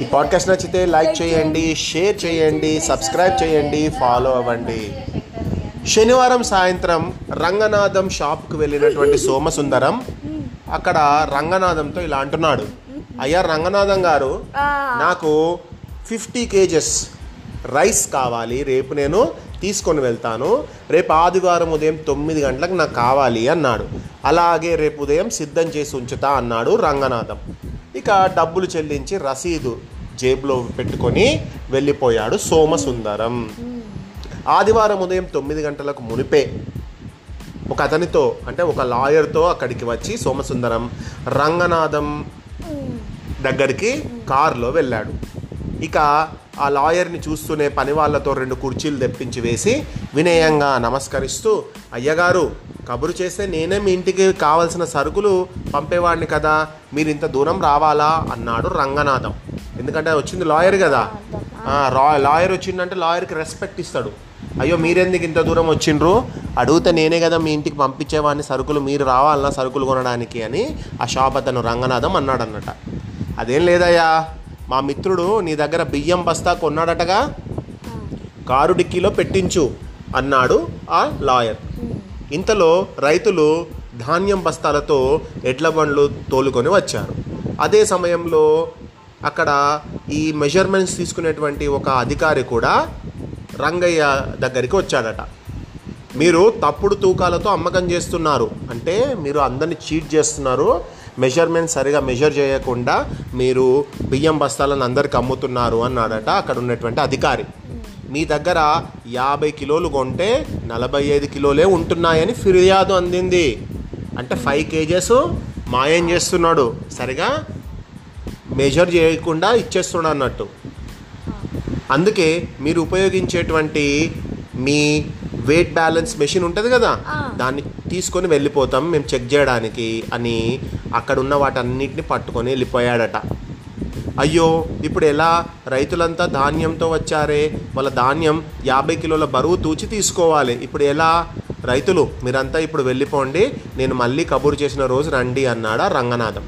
ఈ పాడ్కాస్ట్ నచ్చితే లైక్ చేయండి షేర్ చేయండి సబ్స్క్రైబ్ చేయండి ఫాలో అవ్వండి. శనివారం సాయంత్రం రంగనాథం షాప్కి వెళ్ళినటువంటి సోమసుందరం అక్కడ రంగనాథంతో ఇలా అంటున్నాడు. అయ్యా రంగనాథం గారు నాకు ఫిఫ్టీ కేజెస్ రైస్ కావాలి. రేపు నేను తీసుకొని వెళ్తాను. రేపు ఆదివారం ఉదయం తొమ్మిది గంటలకు నాకు కావాలి అన్నాడు. అలాగే రేపు ఉదయం సిద్ధం చేసి ఉంచుతా అన్నాడు రంగనాథం. ఇక డబ్బులు చెల్లించి రసీదు జేబులో పెట్టుకొని వెళ్ళిపోయాడు సోమసుందరం. ఆదివారం ఉదయం తొమ్మిది గంటలకు మునిపే ఒక అతనితో అంటే ఒక లాయర్తో అక్కడికి వచ్చి సోమసుందరం రంగనాథం దగ్గరికి కారులో వెళ్ళాడు. ఇక ఆ లాయర్ని చూస్తూనే పని వాళ్ళతో రెండు కుర్చీలు తెప్పించి వేసి వినయంగా నమస్కరిస్తూ అయ్యగారు కబురు చేస్తే నేనే మీ ఇంటికి కావలసిన సరుకులు పంపేవాడిని కదా. మీరు ఇంత దూరం రావాలా? అన్నాడు రంగనాథం. ఎందుకంటే వచ్చింది లాయర్ కదా. లాయర్ వచ్చిందంటే లాయర్కి రెస్పెక్ట్ ఇస్తాడు. అయ్యో మీరెందుకు ఇంత దూరం వచ్చిండ్రు? అడిగితే నేనే కదా మీ ఇంటికి పంపించేవాడిని సరుకులు మీరు రావాలన్నా సరుకులు కొనడానికి అని ఆ షాప్ అతను రంగనాథం అన్నాడు అన్నట అదేం లేదయ్యా మా మిత్రుడు నీ దగ్గర బియ్యం బస్తా కొన్నాడటగా? కారు డిక్కీలో పెట్టించు అన్నాడు ఆ లాయర్. ఇంతలో రైతులు ధాన్యం బస్తాలతో ఎడ్ల బండ్లు తోలుకొని వచ్చారు. అదే సమయంలో అక్కడ ఈ మెజర్మెంట్స్ తీసుకునేటువంటి ఒక అధికారి కూడా రంగయ్య దగ్గరికి వచ్చాడట. మీరు తప్పుడు తూకాలతో అమ్మకం చేస్తున్నారు. అంటే మీరు అందరిని చీట్ చేస్తున్నారు. మెజర్మెంట్ సరిగా మెజర్ చేయకుండా మీరు బియ్యం బస్తాలను అందరికి అమ్ముతున్నారు అన్నాడట అక్కడ ఉన్నటువంటి అధికారి. మీ దగ్గర యాభై కిలోలు కొంటే నలభై ఐదు కిలోలే ఉంటున్నాయని ఫిర్యాదు అందింది. అంటే ఫైవ్ కేజెస్ మాయం చేస్తున్నాడు. సరిగా? మెజర్ చేయకుండా ఇచ్చేస్తున్నాడు అన్నట్టు. అందుకే మీరు ఉపయోగించేటువంటి మీ వెయిట్ బ్యాలెన్స్ మెషిన్ ఉంటుంది కదా? దాన్ని తీసుకొని వెళ్ళిపోతాం మేము చెక్ చేయడానికి అని అక్కడ ఉన్న వాటన్నిటిని పట్టుకొని వెళ్ళిపోయాడట. అయ్యో ఇప్పుడు ఎలా? రైతులంతా ధాన్యంతో వచ్చారే. వాళ్ళ ధాన్యం యాభై కిలోల బరువు తూచి తీసుకోవాలి. ఇప్పుడు ఎలా? రైతులు మీరంతా ఇప్పుడు వెళ్ళిపోండి. నేను మళ్ళీ కబురు చేసిన రోజు రండి అన్నాడా రంగనాథం.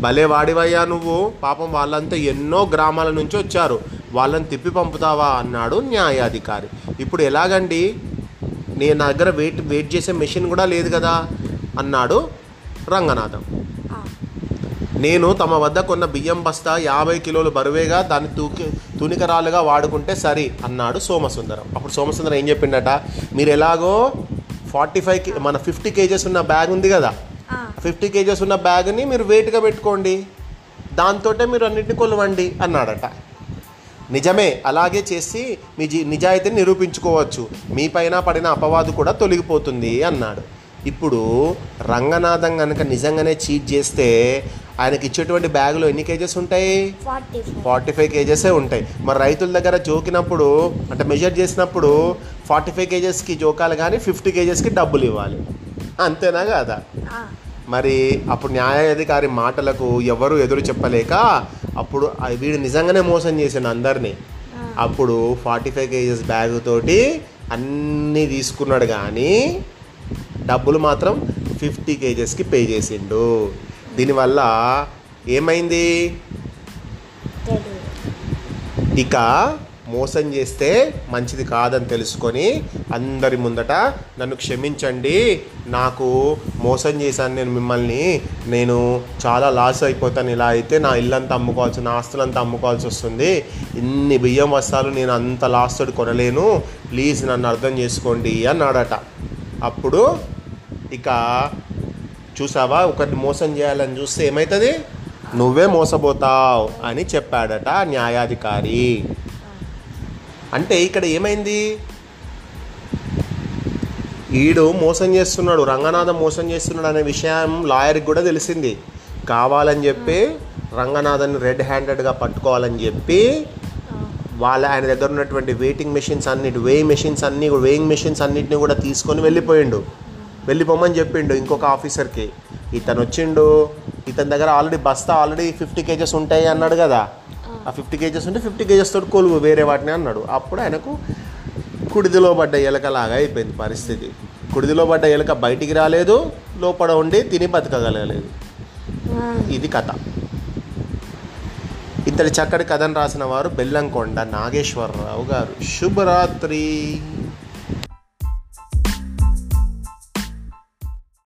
భలే వాడివయ్యా నువ్వు. పాపం వాళ్ళంతా ఎన్నో గ్రామాల నుంచి వచ్చారు. వాళ్ళని తిప్పి పంపుతావా అన్నాడు న్యాయాధికారి. ఇప్పుడు ఎలాగండి? నేను నా దగ్గర వెయిట్ వెయిట్ చేసే మెషిన్ కూడా లేదు కదా? అన్నాడు రంగనాథం. నేను తమ వద్ద కొన్న బియ్యం బస్తా యాభై కిలోలు బరువేగా దాన్ని తూకి తునికరాలుగా వాడుకుంటే సరి అన్నాడు సోమసుందరం. అప్పుడు సోమసుందరం ఏం చెప్పిండట? మీరు ఎలాగో ఫార్టీ ఫైవ్ మన ఫిఫ్టీ కేజెస్ ఉన్న బ్యాగ్ ఉంది కదా? ఫిఫ్టీ కేజెస్ ఉన్న బ్యాగ్ని మీరు వెయిట్గా పెట్టుకోండి? దాంతో మీరు అన్నింటిని కొలవండి అన్నాడట. నిజమే అలాగే చేసి మీ జీ నిజాయితీని నిరూపించుకోవచ్చు. మీ పైన పడిన అపవాదు కూడా తొలగిపోతుంది అన్నాడు. ఇప్పుడు రంగనాథం కనుక నిజంగానే చీట్ చేస్తే ఆయనకి ఇచ్చేటువంటి బ్యాగులో ఎన్ని కేజెస్ ఉంటాయి? Forty five. కేజెసే ఉంటాయి. మరి రైతుల దగ్గర జోకినప్పుడు అంటే మెజర్ చేసినప్పుడు ఫార్టీ ఫైవ్ కేజెస్కి జోకాలి కానీ ఫిఫ్టీ కేజెస్కి డబ్బులు ఇవ్వాలి. అంతేనా కాదా? మరి అప్పుడు న్యాయాధికారి మాటలకు ఎవరు ఎదురు చెప్పలేక అప్పుడు వీడు నిజంగానే మోసం చేసిండు అందరినీ. అప్పుడు ఫార్టీ ఫైవ్ కేజెస్ బ్యాగ్ తోటి అన్నీ తీసుకున్నాడు కానీ డబ్బులు మాత్రం ఫిఫ్టీ కేజెస్కి పే చేసిండు. దీనివల్ల ఏమైంది? ఇక మోసం చేస్తే మంచిది కాదని తెలుసుకొని అందరి ముందట నన్ను క్షమించండి. నాకు మోసం చేశాను నేను మిమ్మల్ని. నేను చాలా లాస్ అయిపోతాను. ఇలా అయితే నా ఇల్లంతా అమ్ముకోవాల్సి నా ఆస్తులంతా అమ్ముకోవాల్సి వస్తుంది. ఇన్ని బియ్యం వస్తాలు నేను అంత లాస్ తోటి కొనలేను. ప్లీజ్ నన్ను అర్థం చేసుకోండి అన్నాడట. అప్పుడు ఇక చూసావా? ఒకరిని మోసం చేయాలని చూస్తే ఏమవుతుంది నువ్వే మోసపోతావు అని చెప్పాడట న్యాయాధికారి. అంటే ఇక్కడ ఏమైంది? ఈడు మోసం చేస్తున్నాడు రంగనాథం మోసం చేస్తున్నాడు అనే విషయం లాయర్కి కూడా తెలిసింది. కావాలని చెప్పి రంగనాథన్ రెడ్ హ్యాండెడ్గా పట్టుకోవాలని చెప్పి వాళ్ళ ఆయన దగ్గర ఉన్నటువంటి వెయిటింగ్ మెషిన్స్ అన్నిటి వేయింగ్ మెషిన్స్ అన్ని వేయింగ్ మెషిన్స్ అన్నిటిని కూడా తీసుకొని వెళ్ళిపోయిండు. వెళ్ళిపోమని చెప్పిండు ఇంకొక ఆఫీసర్కి. ఇతను వచ్చిండు ఇతని దగ్గర ఆల్రెడీ బస్తా ఆల్రెడీ ఫిఫ్టీ కేజెస్ ఉంటాయి అన్నాడు కదా. ఆ ఫిఫ్టీ కేజెస్ ఉంటే ఫిఫ్టీ కేజెస్ తోటి కొలువు వేరే వాటిని అన్నాడు. అప్పుడు ఆయనకు కుడిదిలో పడ్డ ఎలకలాగా అయిపోయింది పరిస్థితి. కుడిదిలో పడ్డ ఎలక బయటికి రాలేదు లోపల ఉండి తిని బతకగలగలేదు ఇది కథ. ఇంతటి చక్కటి కథను రాసిన వారు బెల్లంకొండ నాగేశ్వరరావు గారు. శుభరాత్రి.